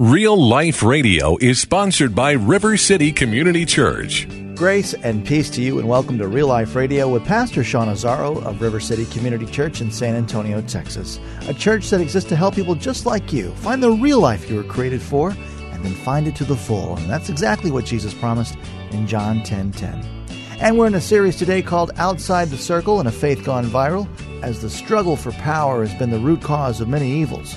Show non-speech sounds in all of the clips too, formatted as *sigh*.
Real Life Radio is sponsored by River City Community Church. Grace and peace to you, and welcome to Real Life Radio with Pastor Sean Azzaro of River City Community Church in San Antonio, Texas. A church that exists to help people just like you find the real life you were created for and then find it to the full. And that's exactly what Jesus promised in John 10 10. And we're in a series today called Outside the Circle and a Faith Gone Viral, as the struggle for power has been the root cause of many evils.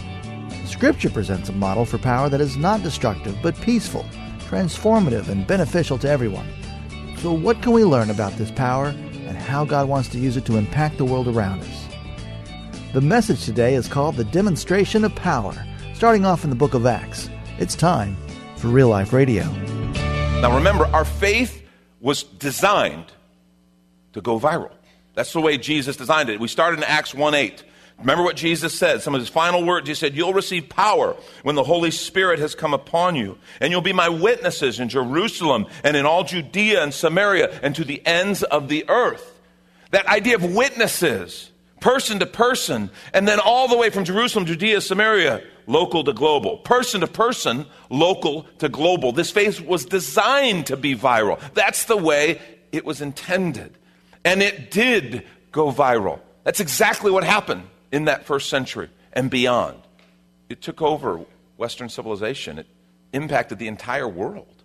Scripture presents a model for power that is not destructive, but peaceful, transformative, and beneficial to everyone. So, what can we learn about this power and how God wants to use it to impact the world around us? The message today is called The Demonstration of Power, starting off in the book of Acts. It's time for Real Life Radio. Now, remember, our faith was designed to go viral. That's the way Jesus designed it. We started in Acts 1 8. Remember what Jesus said, some of his final words. He said, You'll receive power when the Holy Spirit has come upon you, and you'll be my witnesses in Jerusalem and in all Judea and Samaria and to the ends of the earth. That idea of witnesses, person to person, and then all the way from Jerusalem, Judea, Samaria, local to global. Person to person, local to global. This faith was designed to be viral. That's the way it was intended. And it did go viral. That's exactly what happened in that first century and beyond. It took over Western civilization, it impacted the entire world.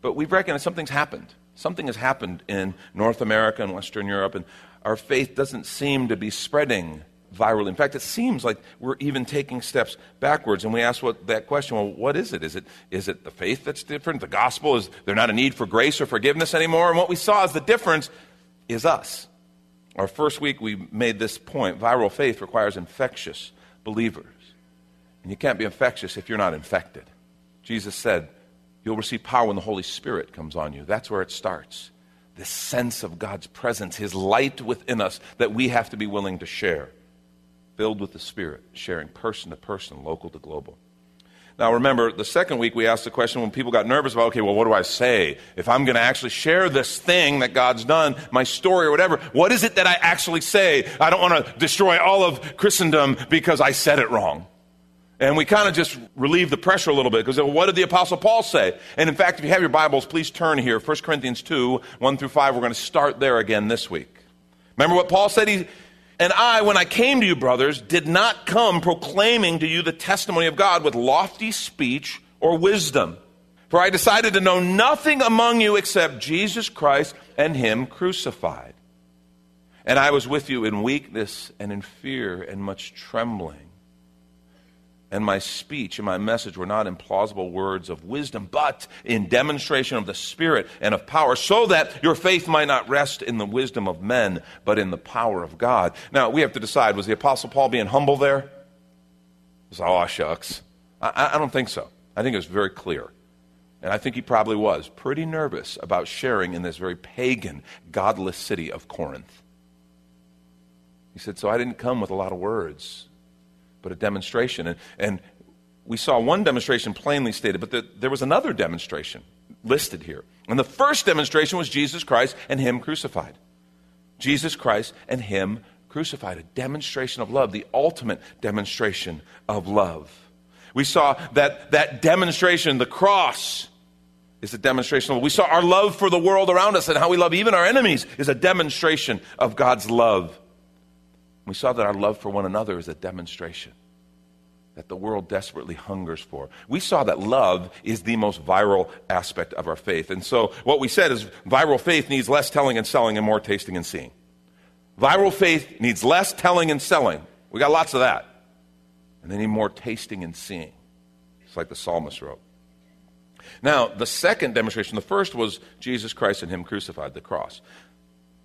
But we've reckoned something's happened. Something has happened in North America and Western Europe, and our faith doesn't seem to be spreading virally. In fact, it seems like we're even taking steps backwards. And we ask what, that question well, what is it? Is, it? is it the faith that's different? The gospel? Is there not a need for grace or forgiveness anymore? And what we saw is the difference is us. Our first week, we made this point viral faith requires infectious believers. And you can't be infectious if you're not infected. Jesus said, You'll receive power when the Holy Spirit comes on you. That's where it starts. This sense of God's presence, His light within us that we have to be willing to share. Filled with the Spirit, sharing person to person, local to global. Now, remember, the second week we asked the question when people got nervous about, okay, well, what do I say? If I'm going to actually share this thing that God's done, my story or whatever, what is it that I actually say? I don't want to destroy all of Christendom because I said it wrong. And we kind of just relieve the pressure a little bit because uh, what did the Apostle Paul say? And in fact, if you have your Bibles, please turn here. 1 Corinthians 2, 1 through 5. We're going to start there again this week. Remember what Paul said? He, and I, when I came to you, brothers, did not come proclaiming to you the testimony of God with lofty speech or wisdom. For I decided to know nothing among you except Jesus Christ and Him crucified. And I was with you in weakness and in fear and much trembling and my speech and my message were not in plausible words of wisdom, but in demonstration of the Spirit and of power, so that your faith might not rest in the wisdom of men, but in the power of God. Now, we have to decide was the Apostle Paul being humble there? Was, oh, shucks. I, I don't think so. I think it was very clear. And I think he probably was pretty nervous about sharing in this very pagan, godless city of Corinth. He said, So I didn't come with a lot of words but a demonstration. And, and we saw one demonstration plainly stated, but the, there was another demonstration listed here. And the first demonstration was Jesus Christ and Him crucified. Jesus Christ and Him crucified, a demonstration of love, the ultimate demonstration of love. We saw that that demonstration, the cross, is a demonstration of love. We saw our love for the world around us and how we love even our enemies is a demonstration of God's love. We saw that our love for one another is a demonstration that the world desperately hungers for. We saw that love is the most viral aspect of our faith. And so what we said is viral faith needs less telling and selling and more tasting and seeing. Viral faith needs less telling and selling. We got lots of that. And they need more tasting and seeing. It's like the psalmist wrote. Now, the second demonstration, the first was Jesus Christ and Him crucified, the cross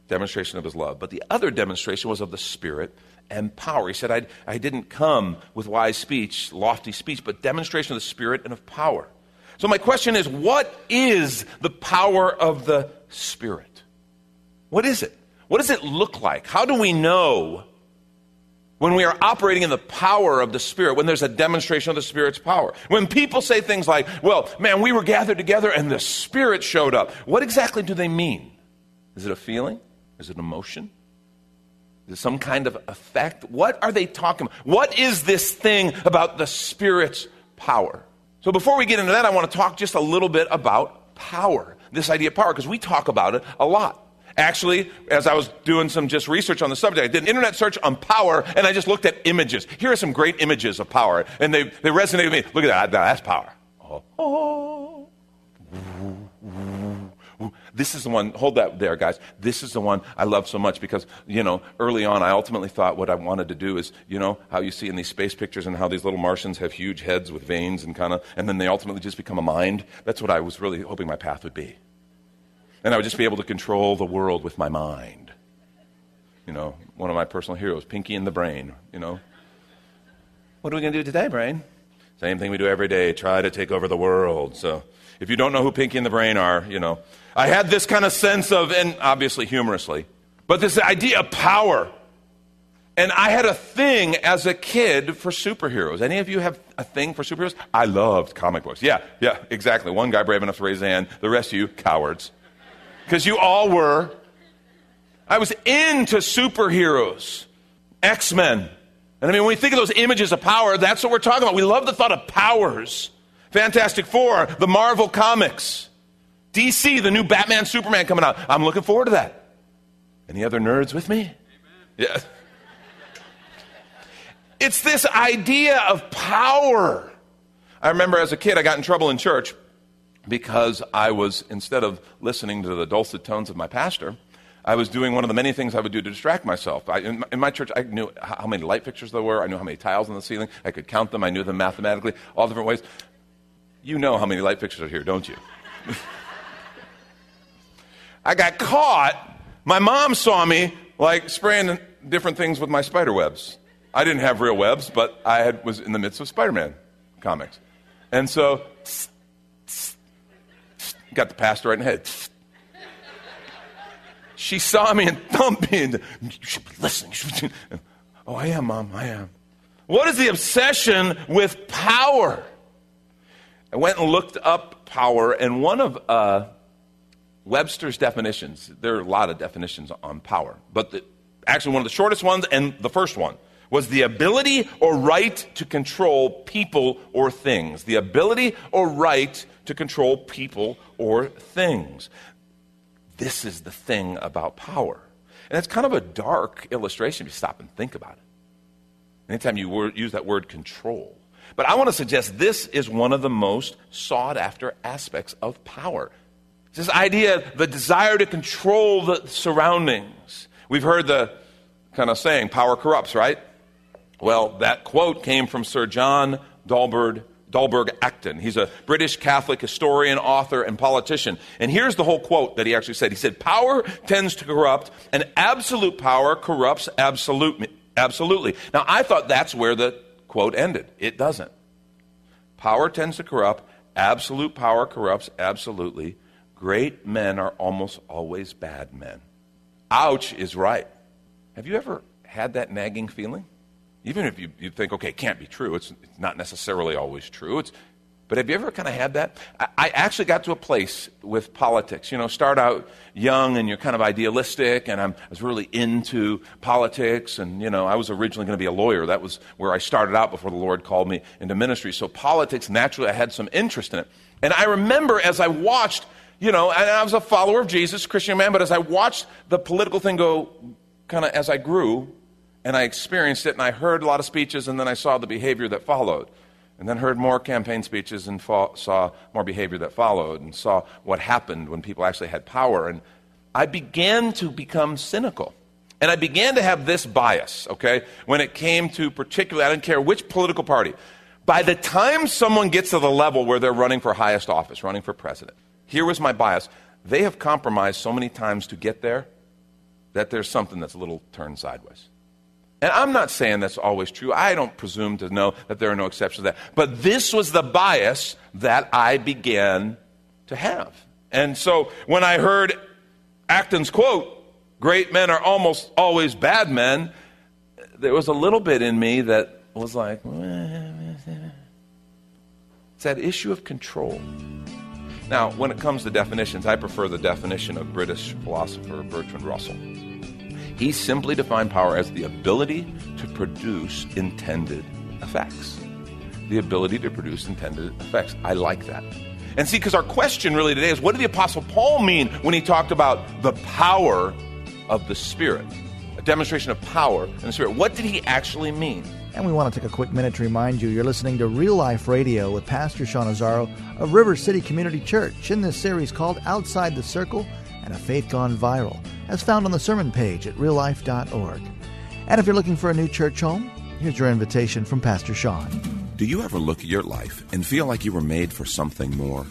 demonstration of his love. But the other demonstration was of the Spirit and power. He said, I, I didn't come with wise speech, lofty speech, but demonstration of the Spirit and of power. So, my question is what is the power of the Spirit? What is it? What does it look like? How do we know when we are operating in the power of the Spirit, when there's a demonstration of the Spirit's power? When people say things like, well, man, we were gathered together and the Spirit showed up, what exactly do they mean? Is it a feeling? Is it emotion? Is it some kind of effect? What are they talking about? What is this thing about the Spirit's power? So before we get into that, I want to talk just a little bit about power. This idea of power, because we talk about it a lot. Actually, as I was doing some just research on the subject, I did an internet search on power and I just looked at images. Here are some great images of power, and they, they resonated with me. Look at that, that's power. Oh. This is the one, hold that there, guys. This is the one I love so much because, you know, early on I ultimately thought what I wanted to do is, you know, how you see in these space pictures and how these little Martians have huge heads with veins and kind of, and then they ultimately just become a mind. That's what I was really hoping my path would be. And I would just be able to control the world with my mind. You know, one of my personal heroes, Pinky and the Brain, you know. What are we going to do today, Brain? Same thing we do every day try to take over the world. So if you don't know who Pinky and the Brain are, you know, I had this kind of sense of, and obviously humorously, but this idea of power. And I had a thing as a kid for superheroes. Any of you have a thing for superheroes? I loved comic books. Yeah, yeah, exactly. One guy brave enough to raise his hand. The rest of you, cowards. Because you all were. I was into superheroes, X Men. And I mean, when we think of those images of power, that's what we're talking about. We love the thought of powers. Fantastic Four, the Marvel Comics. DC, the new Batman Superman coming out. I'm looking forward to that. Any other nerds with me? Amen. Yeah. It's this idea of power. I remember as a kid, I got in trouble in church because I was, instead of listening to the dulcet tones of my pastor, I was doing one of the many things I would do to distract myself. I, in, my, in, my, church, I knew how many light fixtures there were. I knew how many tiles on the ceiling. I could count them. I knew them mathematically, all different ways. You know how many light fixtures are here, don't you? *laughs* I got caught. My mom saw me like spraying different things with my spider webs. I didn't have real webs, but I had, was in the midst of Spider Man comics. And so, *tsk* *tsk* *tsk* got the pastor right in the head. She saw me and thumped and you should be listening. Oh, I am, Mom, I am. What is the obsession with power? I went and looked up power, and one of uh, Webster's definitions, there are a lot of definitions on power, but the, actually one of the shortest ones and the first one was the ability or right to control people or things. The ability or right to control people or things. This is the thing about power. And it's kind of a dark illustration if you stop and think about it. Anytime you use that word control. But I want to suggest this is one of the most sought after aspects of power. It's this idea, the desire to control the surroundings. We've heard the kind of saying, power corrupts, right? Well, that quote came from Sir John Dalberg, Dalberg Acton. He's a British Catholic historian, author, and politician. And here's the whole quote that he actually said. He said, Power tends to corrupt, and absolute power corrupts absolute, absolutely. Now, I thought that's where the quote ended. It doesn't. Power tends to corrupt, absolute power corrupts absolutely. Great men are almost always bad men. Ouch is right. Have you ever had that nagging feeling? Even if you, you think, okay, it can't be true, it's, it's not necessarily always true. It's, but have you ever kind of had that? I, I, actually got to a place with politics. You know, start out young and you're kind of idealistic, and I'm, I was really into politics. And, you know, I was originally going to be a lawyer. That was where I started out before the Lord called me into ministry. So, politics, naturally, I had some interest in it. And I remember as I watched you know, and I was a follower of Jesus, Christian man, but as I watched the political thing go kind of as I grew and I experienced it and I heard a lot of speeches and then I saw the behavior that followed. And then heard more campaign speeches and fo- saw more behavior that followed and saw what happened when people actually had power. And I began to become cynical. And I began to have this bias, okay, when it came to particularly, I didn't care which political party. By the time someone gets to the level where they're running for highest office, running for president, here was my bias. They have compromised so many times to get there that there's something that's a little turned sideways. And I'm not saying that's always true. I don't presume to know that there are no exceptions to that. But this was the bias that I began to have. And so when I heard Acton's quote, great men are almost always bad men, there was a little bit in me that was like, it's that issue of control. Now, when it comes to definitions, I prefer the definition of British philosopher Bertrand Russell. He simply defined power as the ability to produce intended effects. the ability to produce intended effects. I like that. And see, because our question really today is what did the Apostle Paul mean when he talked about the power of the Spirit? A demonstration of power in the Spirit. What did he actually mean? And we want to take a quick minute to remind you you're listening to Real Life Radio with Pastor Sean Azzaro of River City Community Church in this series called Outside the Circle and a Faith Gone Viral, as found on the sermon page at reallife.org. And if you're looking for a new church home, here's your invitation from Pastor Sean. Do you ever look at your life and feel like you were made for something more?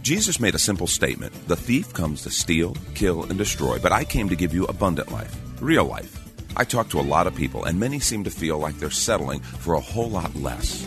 Jesus made a simple statement The thief comes to steal, kill, and destroy, but I came to give you abundant life, real life. I talk to a lot of people, and many seem to feel like they're settling for a whole lot less.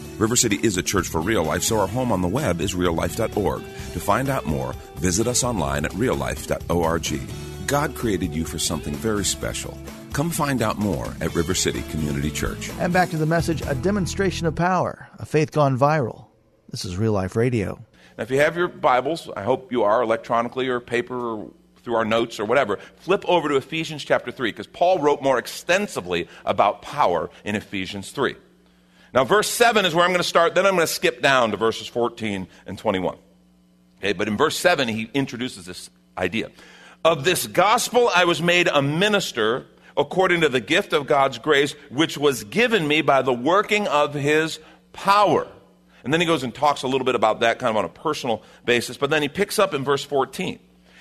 River City is a church for real life, so our home on the web is reallife.org. To find out more, visit us online at reallife.org. God created you for something very special. Come find out more at River City Community Church. And back to the message a demonstration of power, a faith gone viral. This is Real Life Radio. Now, if you have your Bibles, I hope you are electronically or paper or through our notes or whatever, flip over to Ephesians chapter 3 because Paul wrote more extensively about power in Ephesians 3. Now, verse 7 is where I'm going to start, then I'm going to skip down to verses 14 and 21. Okay, but in verse 7, he introduces this idea. Of this gospel I was made a minister according to the gift of God's grace, which was given me by the working of his power. And then he goes and talks a little bit about that kind of on a personal basis. But then he picks up in verse 14.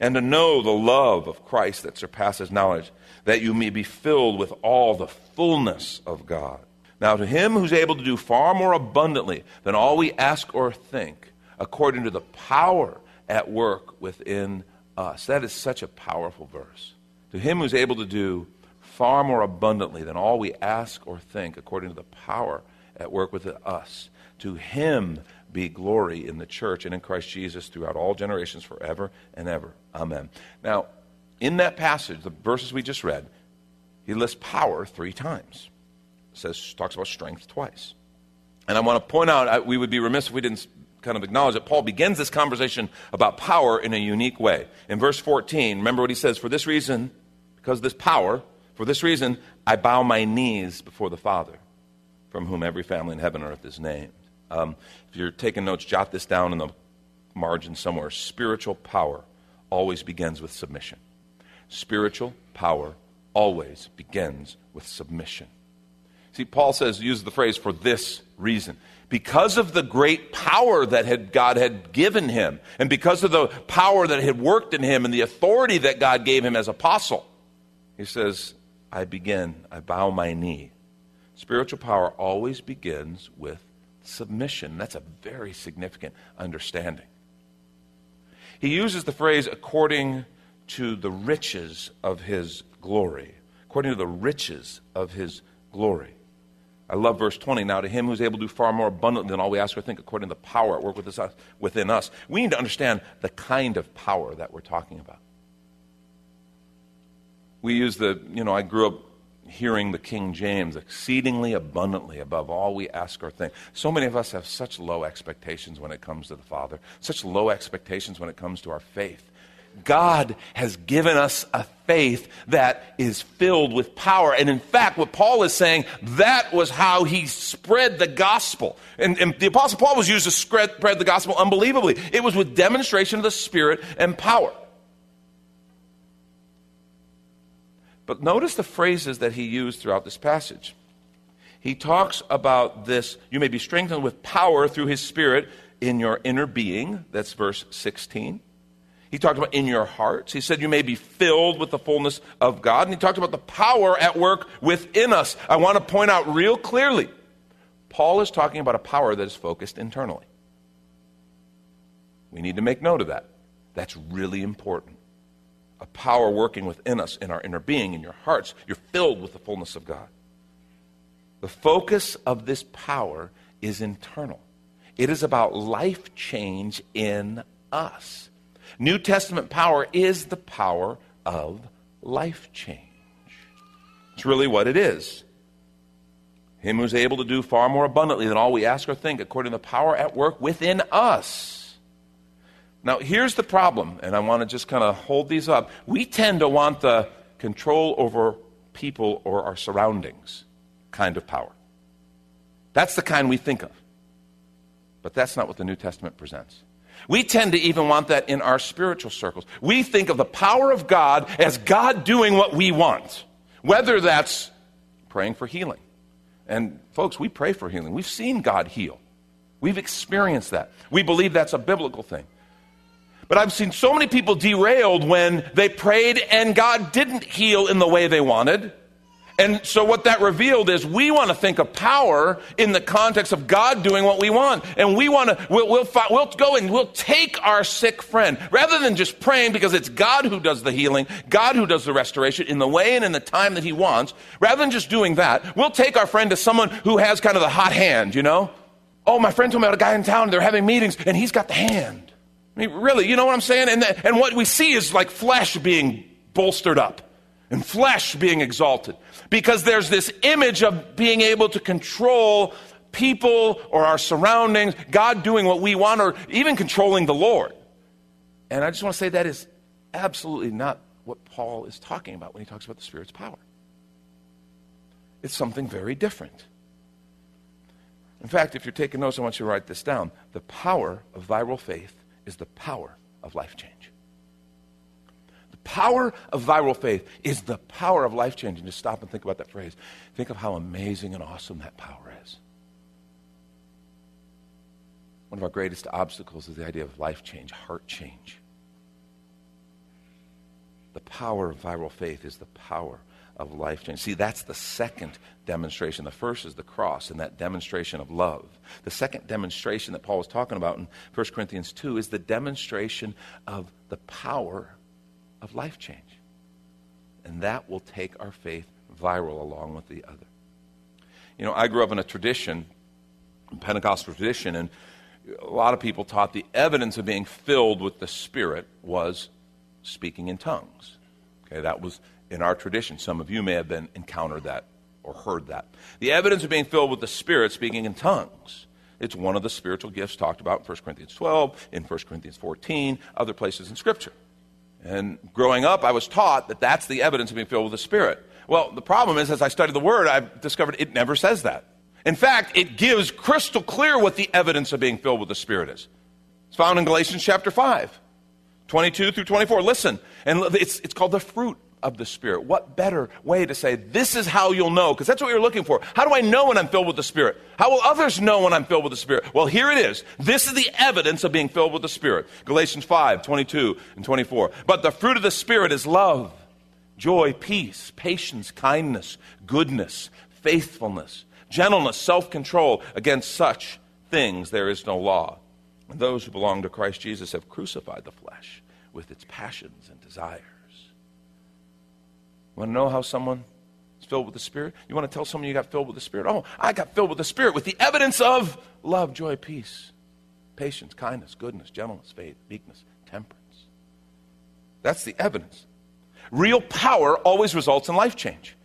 and to know the love of Christ that surpasses knowledge, that you may be filled with all the fullness of God. Now, to him who's able to do far more abundantly than all we ask or think, according to the power at work within us. That is such a powerful verse. To him who's able to do far more abundantly than all we ask or think, according to the power at work within us. To him be glory in the church and in Christ Jesus throughout all generations, forever and ever. Amen. Now, in that passage, the verses we just read, he lists power three times. says talks about strength twice. And I want to point out, I, we would be remiss if we didn't kind of acknowledge that Paul begins this conversation about power in a unique way. In verse 14, remember what he says, For this reason, because this power, for this reason, I bow my knees before the Father, from whom every family in heaven and earth is named. Um, if you're taking notes, jot this down in the margin somewhere. Spiritual power always begins with submission. Spiritual power always begins with submission. See, Paul says, use the phrase for this reason. Because of the great power that had, God had given him, and because of the power that had worked in him and the authority that God gave him as apostle, he says, I begin, I bow my knee. Spiritual power always begins with submission. That's a very significant understanding. He uses the phrase according to the riches of his glory. According to the riches of his glory. I love verse 20. Now, to him who's able to do far more abundantly than all we ask or think, according to the power at work within us. We need to understand the kind of power that we're talking about. We use the, you know, I grew up hearing the King James exceedingly abundantly above all we ask or think. So many of us have such low expectations when it comes to the Father, such low expectations when it comes to our faith. God has given us a faith that is filled with power. And in fact, what Paul is saying, that was how he spread the gospel. And, and the Apostle Paul was used to spread, spread the gospel unbelievably. It was with demonstration of the Spirit and power. But notice the phrases that he used throughout this passage. He talks about this you may be strengthened with power through his Spirit in your inner being. That's verse 16. He talked about in your hearts. He said you may be filled with the fullness of God. And he talked about the power at work within us. I want to point out real clearly Paul is talking about a power that is focused internally. We need to make note of that. That's really important. A power working within us, in our inner being, in your hearts. You're filled with the fullness of God. The focus of this power is internal, it is about life change in us. New Testament power is the power of life change. It's really what it is. Him who's able to do far more abundantly than all we ask or think, according to the power at work within us. Now, here's the problem, and I want to just kind of hold these up. We tend to want the control over people or our surroundings kind of power. That's the kind we think of. But that's not what the New Testament presents. We tend to even want that in our spiritual circles. We think of the power of God as God doing what we want, whether that's praying for healing. And folks, we pray for healing. We've seen God heal. We've experienced that. We believe that's a biblical thing. But I've seen so many people derailed when they prayed and God didn't heal in the way they wanted. And so what that revealed is we want to think of power in the context of God doing what we want. And we want to, we'll, we'll, we'll go and we'll take our sick friend rather than just praying because it's God who does the healing, God who does the restoration in the way and in the time that he wants. Rather than just doing that, we'll take our friend to someone who has kind of the hot hand, you know? Oh, my friend told me about a guy in town, they're having meetings and he's got the hand. I mean, really, you know what I'm saying? And, the, and what we see is like flesh being bolstered up and flesh being exalted. Because there's this image of being able to control people or our surroundings, God doing what we want, or even controlling the Lord. And I just want to say that is absolutely not what Paul is talking about when he talks about the Spirit's power. It's something very different. In fact, if you're taking notes, I want you to write this down. The power of viral faith is the power of life change The power of viral faith is the power of life changing. Just stop and think about that phrase. Think of how amazing and awesome that power is. One of our greatest obstacles is the idea of life change, heart change. The power of viral faith is the power of life change. See, that's the second demonstration. The first is the cross and that demonstration of love. The second demonstration that Paul was talking about in 1 Corinthians 2 is the demonstration of the power of life change. And that will take our faith viral along with the other. You know, I grew up in a tradition, Pentecostal tradition, and a lot of people taught the evidence of being filled with the Spirit was speaking in tongues. Okay, that was in our tradition. Some of you may have been encountered that or heard that. The evidence of being filled with the Spirit, speaking in tongues. It's one of the spiritual gifts talked about in 1 Corinthians 12, in 1 Corinthians 14, other places in Scripture. And growing up, I was taught that that's the evidence of being filled with the Spirit. Well, the problem is, as I studied the Word, I've discovered it never says that. In fact, it gives crystal clear what the evidence of being filled with the Spirit is. It's found in Galatians chapter 5, 22 through 24. Listen, and it's, it's called the fruit of the Spirit. What better way to say, this is how you'll know? Because that's what you're looking for. How do I know when I'm filled with the Spirit? How will others know when I'm filled with the Spirit? Well, here it is. This is the evidence of being filled with the Spirit. Galatians 5, 22 and 24. But the fruit of the Spirit is love, joy, peace, patience, kindness, goodness, faithfulness, gentleness, self control. Against such things there is no law. And those who belong to Christ Jesus have crucified the flesh with its passions and desires. Want to know how someone is filled with the Spirit? You want to tell someone you got filled with the Spirit? Oh, I got filled with the Spirit with the evidence of love, joy, peace, patience, kindness, goodness, gentleness, faith, meekness, temperance. That's the evidence. Real power always results in life change.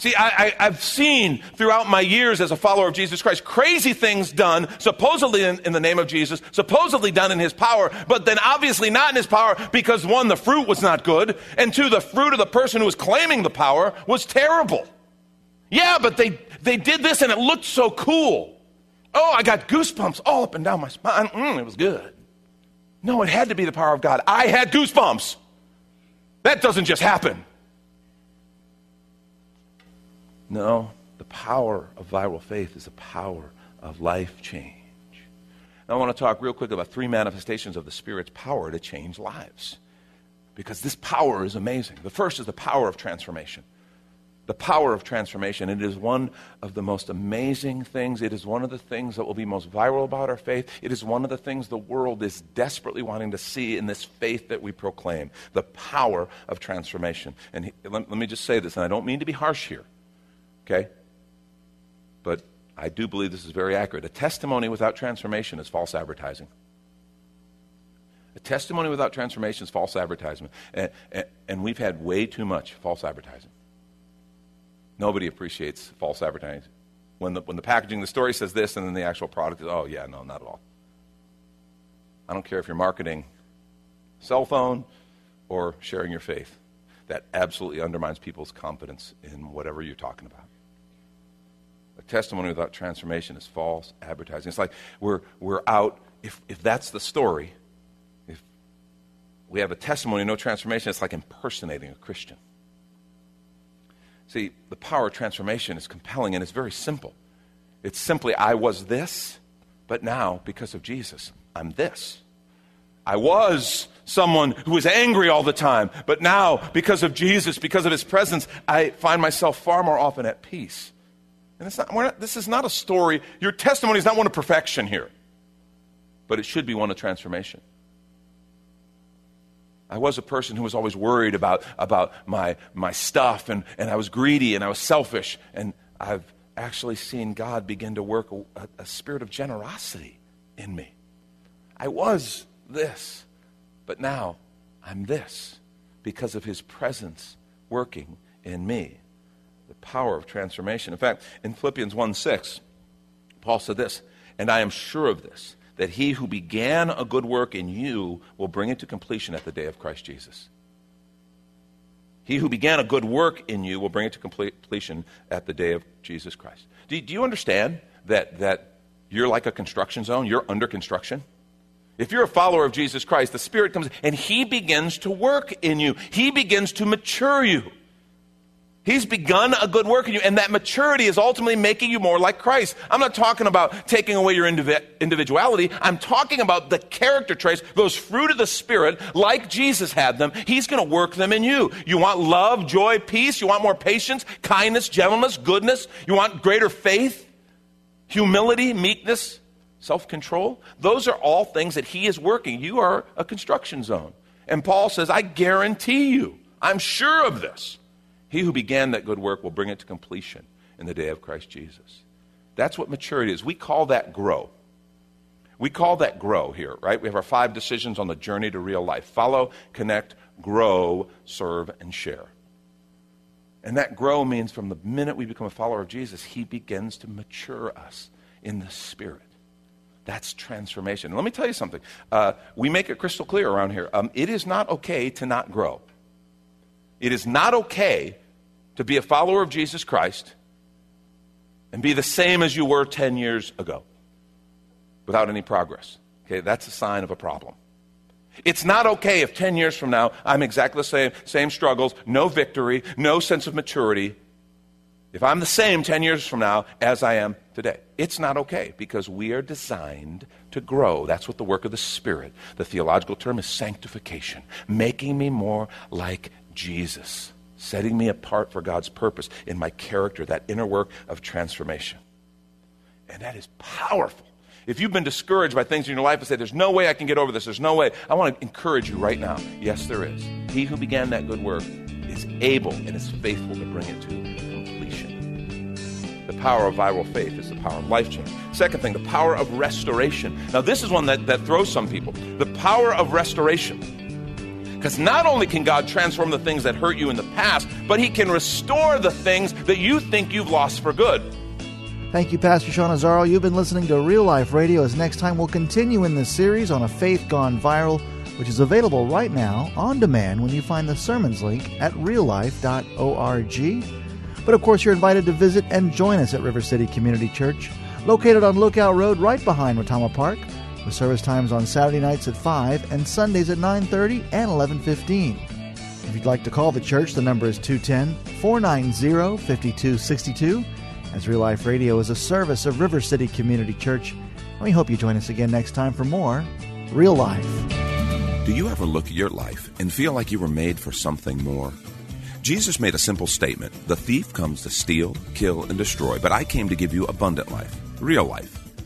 See, I, have seen throughout my years as a follower of Jesus Christ crazy things done, supposedly in, in, the name of Jesus, supposedly done in his power, but then obviously not in his power because one, the fruit was not good, and two, the fruit of the person who was claiming the power was terrible. Yeah, but they, they did this and it looked so cool. Oh, I got goosebumps all up and down my spine. Mm, it was good. No, it had to be the power of God. I had goosebumps. That doesn't just happen. No, the power of viral faith is the power of life change. Now, I want to talk real quick about three manifestations of the Spirit's power to change lives. Because this power is amazing. The first is the power of transformation the power of transformation. It is one of the most amazing things. It is one of the things that will be most viral about our faith. It is one of the things the world is desperately wanting to see in this faith that we proclaim the power of transformation. And he, let, let me just say this, and I don't mean to be harsh here, okay? But I do believe this is very accurate. A testimony without transformation is false advertising. A testimony without transformation is false advertisement. And, and, and we've had way too much false advertising. Nobody appreciates false advertising. When the, when the packaging, the story says this, and then the actual product is, oh, yeah, no, not at all. I don't care if you're marketing cell phone or sharing your faith. That absolutely undermines people's confidence in whatever you're talking about. Testimony without transformation is false advertising. It's like we're, we're out, if, if that's the story, if we have a testimony, no transformation, it's like impersonating a Christian. See, the power of transformation is compelling and it's very simple. It's simply, I was this, but now, because of Jesus, I'm this. I was someone who was angry all the time, but now, because of Jesus, because of his presence, I find myself far more often at peace. And it's not, not, this is not a story, your testimony is not one of perfection here, but it should be one of transformation. I was a person who was always worried about, about my, my stuff, and, and I was greedy and I was selfish. And I've actually seen God begin to work a, a spirit of generosity in me. I was this, but now I'm this because of His presence working in me. Power of transformation. In fact, in Philippians 1 6, Paul said this, and I am sure of this that he who began a good work in you will bring it to completion at the day of Christ Jesus. He who began a good work in you will bring it to completion at the day of Jesus Christ. Do, do you understand that, that you're like a construction zone? You're under construction? If you're a follower of Jesus Christ, the Spirit comes and He begins to work in you, He begins to mature you. He's begun a good work in you, and that maturity is ultimately making you more like Christ. I'm not talking about taking away your individuality. I'm talking about the character traits, those fruit of the Spirit, like Jesus had them. He's going to work them in you. You want love, joy, peace. You want more patience, kindness, gentleness, goodness. You want greater faith, humility, meekness, self control. Those are all things that He is working. You are a construction zone. And Paul says, I guarantee you, I'm sure of this he who began that good work will bring it to completion in the day of Christ Jesus. That's what maturity is. We call that grow. We call that grow here, right? We have our five decisions on the journey to real life follow, connect, grow, serve, and share. And that grow means from the minute we become a follower of Jesus, he begins to mature us in the Spirit. That's transformation. let me tell you something. Uh, we make it crystal clear around here. Um, it is not okay to not grow. It is not okay to be a follower of Jesus Christ and be the same as you were 10 years ago without any progress. Okay, that's a sign of a problem. It's not okay if 10 years from now I'm exactly the same, same struggles, no victory, no sense of maturity. If I'm the same 10 years from now as I am today, it's not okay because we are designed to grow. That's what the work of the Spirit, the theological term is sanctification, making me more like Jesus, setting me apart for God's purpose in my character, that inner work of transformation. And that is powerful. If you've been discouraged by things in your life and say, There's no way I can get over this, there's no way, I want to encourage you right now. Yes, there is. He who began that good work is able and is faithful to bring it to completion. The power of viral faith is the power of life change. Second thing, the power of restoration. Now, this is one that, that throws some people. The power of restoration. Because not only can God transform the things that hurt you in the past, but He can restore the things that you think you've lost for good. Thank you, Pastor Sean Azzaro. You've been listening to Real Life Radio. As next time, we'll continue in this series on a faith gone viral, which is available right now on demand when you find the sermons link at reallife.org. But of course, you're invited to visit and join us at River City Community Church, located on Lookout Road right behind Retama Park with service times on Saturday nights at 5 and Sundays at 9:30 and 11:15. If you'd like to call the church, the number is 210-490-5262. as Real Life Radio is a service of River City Community Church. We hope you join us again next time for more Real Life. Do you ever look at your life and feel like you were made for something more? Jesus made a simple statement The thief comes to steal, kill, and destroy, but I came to give you abundant life, real life.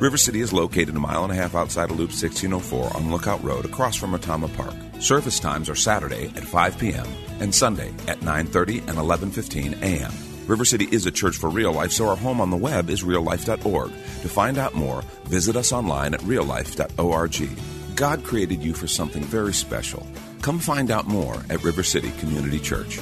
River City is located a mile and a half outside of Loop 1604 on Lookout Road across from Retama Park. Service times are Saturday at 5 p.m. and Sunday at 9:30 and 11:15 a.m. River City is a church for real life, so our home on the web is reallife.org. To find out more, visit us online at reallife.org. God created you for something very special. Come find out more at River City Community Church.